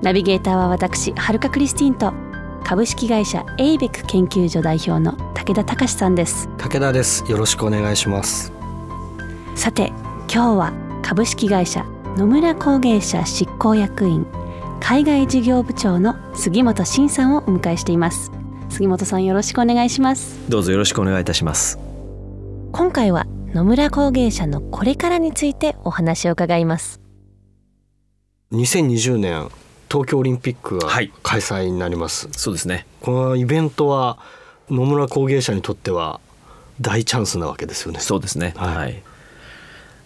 ナビゲーターは私はるかクリスティンと株式会社エイベック研究所代表の武田隆さんです。武田です。よろしくお願いします。さて今日は株式会社野村工芸社執行役員海外事業部長の杉本真さんをお迎えしています。杉本さんよろしくお願いします。どうぞよろしくお願いいたします。今回は野村工芸社のこれからについてお話を伺います。2020年東京オリンピックがはい。開催になります、そうですね。このイベントは野村工芸社にとっては大チャンスなわけですよね。そうですね。はい。はい、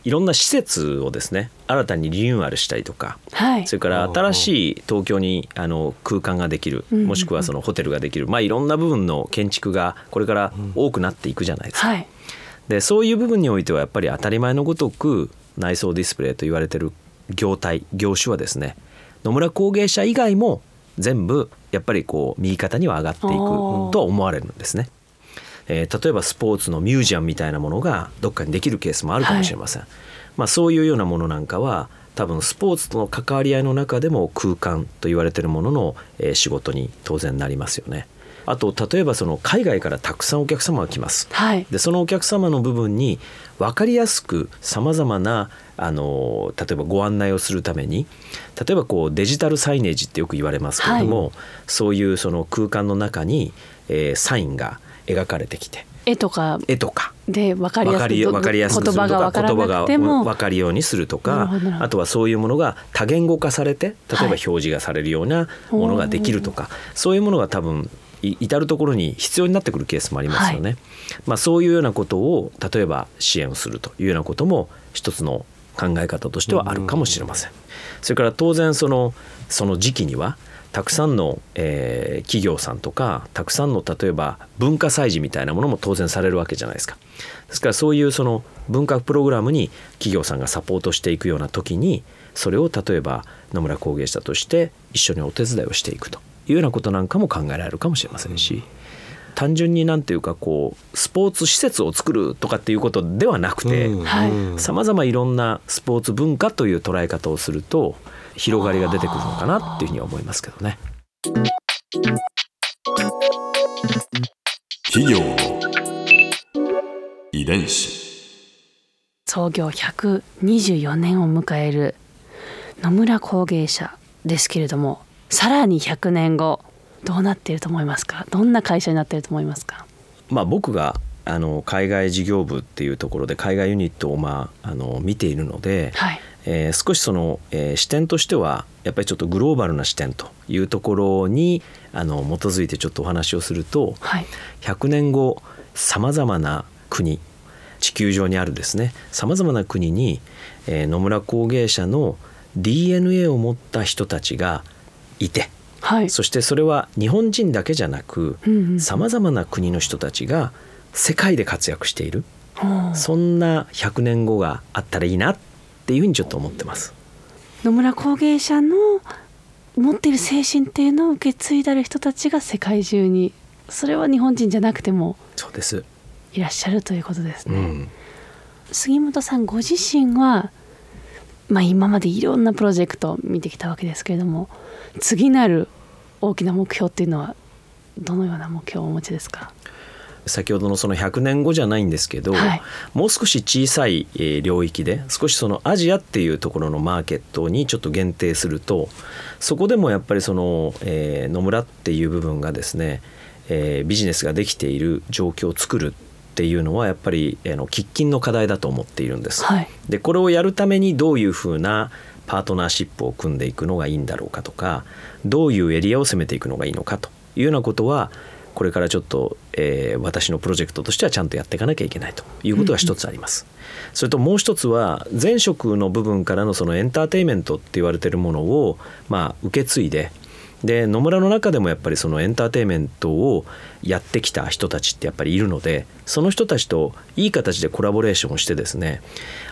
い、ろんな施設をですね新たにリニューアルしたりとかはい。それから新しい東京にあの空間ができるうんうんうん。もしくはそのホテルができるまあいろんな部分の建築がこれから多くなっていくじゃないですか。はい。でそういう部分においてはやっぱり当たり前のごとく内装ディスプレイと言われてる業態業種はですね野村工芸社以外も全部やっぱりこう右肩には上がっていくとは思われるんですね。えー例えばスポーツのミュージアムみたいなものがどっかにできるケースもあるかもしれません。まあ、そういうようなものなんかは多分スポーツとの関わり合いの中でも空間と言われているものの、えー仕事に当然なりますよね。あと例えばその海外からたくさんお客様が来ます。はい。でそのお客様の部分に分かりやすくさまざまなあの例えばご案内をするために例えばこうデジタルサイネージってよく言われますけれども、そういうその空間の中に、えーサインが描かれてきて絵とか。絵とか。で分かりやすく言葉がか分から分かるようにするとかあとはそういうものが多言語化されて例えばはい表示がされるようなものができるとか、そういうものが多分い至る所に必要になってくるケースもありますよね。まあ、そういうようなことを例えば支援をするというようなことも一つの考え方としてはあるかもしれません。それから当然そのその時期にはたくさんの、えー企業さんとかたくさんの例えば文化祭事みたいなものも当然されるわけじゃないですか。ですからそういうその文化プログラムに企業さんがサポートしていくような時にそれを例えば野村工芸社として一緒にお手伝いをしていくというようなことなんかも考えられるかもしれませんし。単純になんていうかこうスポーツ施設を作るとかっていうことではなくて、さまざまいろんなスポーツ文化という捉え方をすると広がりが出てくるのかなっていうふうには思いますけどね。企業の遺伝子。創業124年を迎える野村工芸社ですけれどもさらに100年後どうなっていると思いますか？どんな会社になっていると思いますか？まあ、僕があの海外事業部っていうところで海外ユニットをまああの見ているので、はい。えー少しその、えー視点としてはやっぱりちょっとグローバルな視点というところにあの基づいてちょっとお話をするとはい。100年後さまざまな国地球上にあるですねさまざまな国に、えー野村工芸社の DNA を持った人たちがいて。はい。そしてそれは日本人だけじゃなくさまざまな国の人たちが世界で活躍している。そんな100年後があったらいいなっていうふうにちょっと思ってます。野村工芸社の持っている精神っていうのを受け継いだる人たちが世界中にそれは日本人じゃなくてもそうです、いらっしゃるということですね、うん。杉本さんご自身は、まあ、今までいろんなプロジェクトを見てきたわけですけれども次なる大きな目標っていうのはどのような目標をお持ちですか？先ほどのその100年後じゃないんですけど、はい。もう少し小さいえー領域で少しそのアジアっていうところのマーケットにちょっと限定するとそこでもやっぱりその、えー野村っていう部分がですね、えービジネスができている状況を作るっていうのはやっぱりあの喫緊の課題だと思っているんです。はいでこれをやるためにどういうふうなパートナーシップを組んでいくのがいいんだろうかとかどういうエリアを攻めていくのがいいのかというようなことはこれからちょっと、えー私のプロジェクトとしてはちゃんとやっていかなきゃいけないということが一つあります。それともう一つは前職の部分からのそのエンターテインメントって言われてるものを、まあ、受け継いでで野村の中でもやっぱりそのエンターテインメントをやってきた人たちってやっぱりいるのでその人たちといい形でコラボレーションをしてですね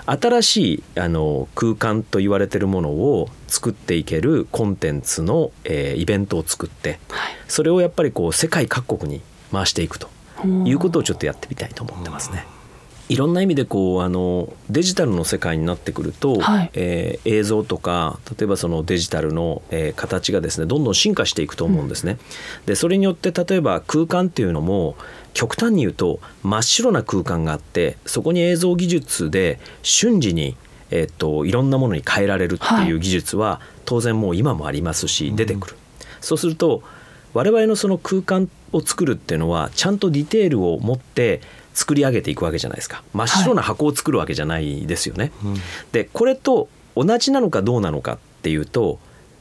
新しいあの空間と言われてるものを作っていけるコンテンツの、えーイベントを作ってはいそれをやっぱりこう世界各国に回していくということをちょっとやってみたいと思ってますね。いろんな意味でこうあのデジタルの世界になってくると、はいえー映像とか例えばそのデジタルの、えー形がですねどんどん進化していくと思うんですね。でそれによって例えば空間っていうのも極端に言うと真っ白な空間があってそこに映像技術で瞬時に、えー、といろんなものに変えられるっていう技術は、当然もう今もありますし出てくる。そうすると我々のその空間を作るっていうのはちゃんとディテールを持って作り上げていくわけじゃないですか。真っ白な箱を作るわけじゃないですよね。でこれと同じなのかどうなのかっていうと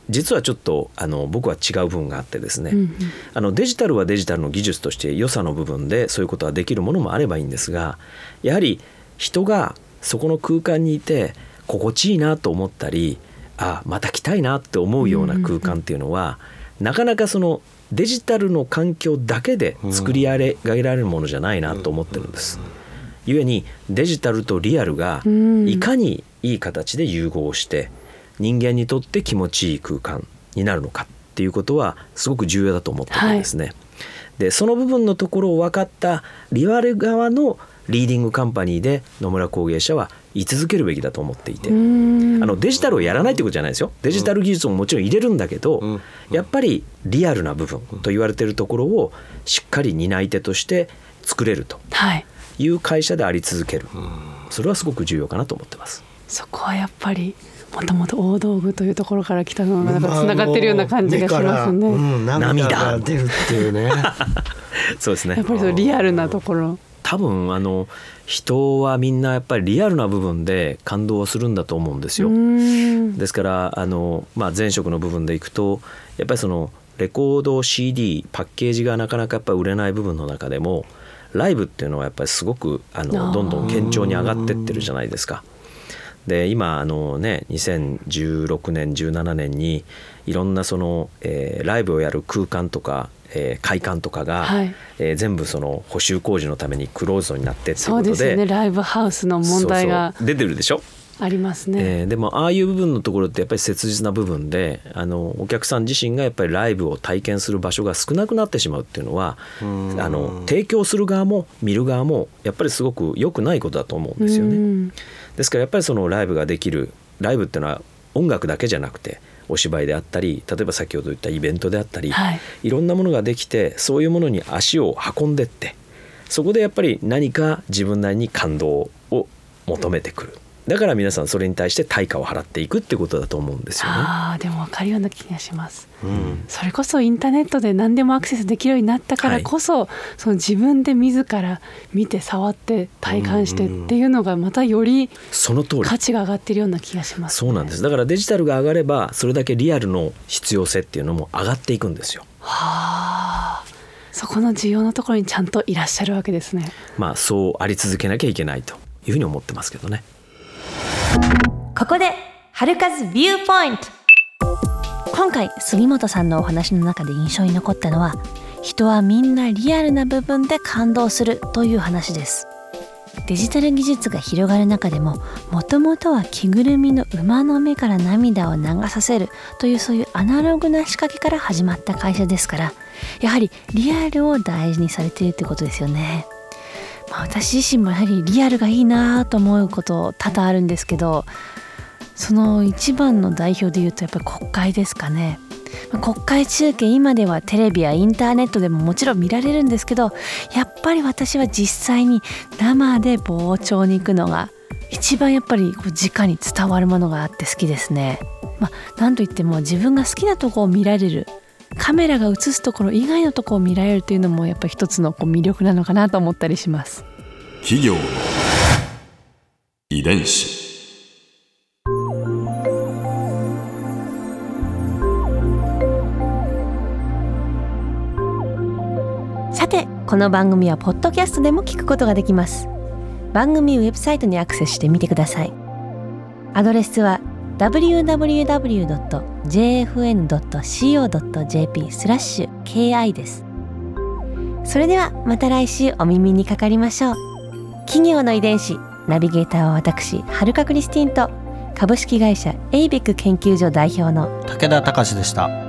実はちょっとあの僕は違う部分があってですね、うんうん。あのデジタルはデジタルの技術として良さの部分でそういうことができるものもあればいいんですがやはり人がそこの空間にいて心地いいなと思ったりあまた来たいなって思うような空間っていうのは、なかなかそのデジタルの環境だけで作り上げられるものじゃないなと思ってるんです。ゆえにデジタルとリアルがうんいかにいい形で融合して人間にとって気持ちいい空間になるのかっていうことはすごく重要だと思ってるんですね。でその部分のところを分かったリアル側のリーディングカンパニーで野村工芸社は居続けるべきだと思っていて。うんあのデジタルをやらないってことじゃないですよデジタル技術ももちろん入れるんだけど、うんやっぱりリアルな部分と言われてるところをしっかり担い手として作れるとはいいう会社であり続けるそれはすごく重要かなと思ってます。そこはやっぱりもともと大道具というところから来たのがなんかつながってるような感じがしますね。うん、涙が出るっていうね。そうですねやっぱりそうリアルなところ。多分あの人はみんなやっぱりリアルな部分で感動をするんだと思うんですよ。うんですからあの、まあ、前職の部分でいくとやっぱりそのレコード CD パッケージがなかなかやっぱ売れない部分の中でもライブっていうのはやっぱりすごくあのどんどん堅調に上がってってるじゃないですか。で今あのね2016年17年にいろんなその、えーライブをやる空間とか、えー会館とかが、はい。えー全部その補修工事のためにクローズドになってっていうそうことで。ですよね。ライブハウスの問題がそうそう。出てるでしょ？ありますね。えーでもああいう部分のところってやっぱり切実な部分であのお客さん自身がやっぱりライブを体験する場所が少なくなってしまうっていうのはあの提供する側も見る側もやっぱりすごく良くないことだと思うんですよね。うん。ですからやっぱりそのライブができるライブっていうのは音楽だけじゃなくてお芝居であったり例えば先ほど言ったイベントであったり、はい。いろんなものができてそういうものに足を運んでってそこでやっぱり何か自分なりに感動を求めてくるだから皆さんそれに対して対価を払っていくってことだと思うんですよね。ああでも分かるような気がします。うんそれこそインターネットで何でもアクセスできるようになったからこそ、その自分で自ら見て触って体感してっていうのがまたよりその通り価値が上がってるような気がします、そうなんですだからデジタルが上がればそれだけリアルの必要性っていうのも上がっていくんですよ。はあそこの需要のところにちゃんといらっしゃるわけですね。まあそうあり続けなきゃいけないというふうに思ってますけどね。ここで春風ビューポイント今回杉本さんのお話の中で印象に残ったのは人はみんなリアルな部分で感動するという話です。デジタル技術が広がる中でももともとは着ぐるみの馬の目から涙を流させるというそういうアナログな仕掛けから始まった会社ですからやはりリアルを大事にされているということですよね。まあ、私自身もやはりリアルがいいなと思うこと多々あるんですけどその一番の代表で言うとやっぱり国会ですかね。国会中継今ではテレビやインターネットでももちろん見られるんですけどやっぱり私は実際に生で傍聴に行くのが一番やっぱりこう直に伝わるものがあって好きですね。まあ、なんといっても自分が好きなとこを見られるカメラが映すところ以外のところを見られるというのもやっぱり一つのこう魅力なのかなと思ったりします。企業の遺伝子。さてこの番組はポッドキャストでも聞くことができます。番組ウェブサイトにアクセスしてみてください。アドレスは www.jfn.co.jp スラッシュ KI です。それではまた来週お耳にかかりましょう。企業の遺伝子ナビゲーターは私はるかクリスティンと株式会社エイベック研究所代表の武田隆でした。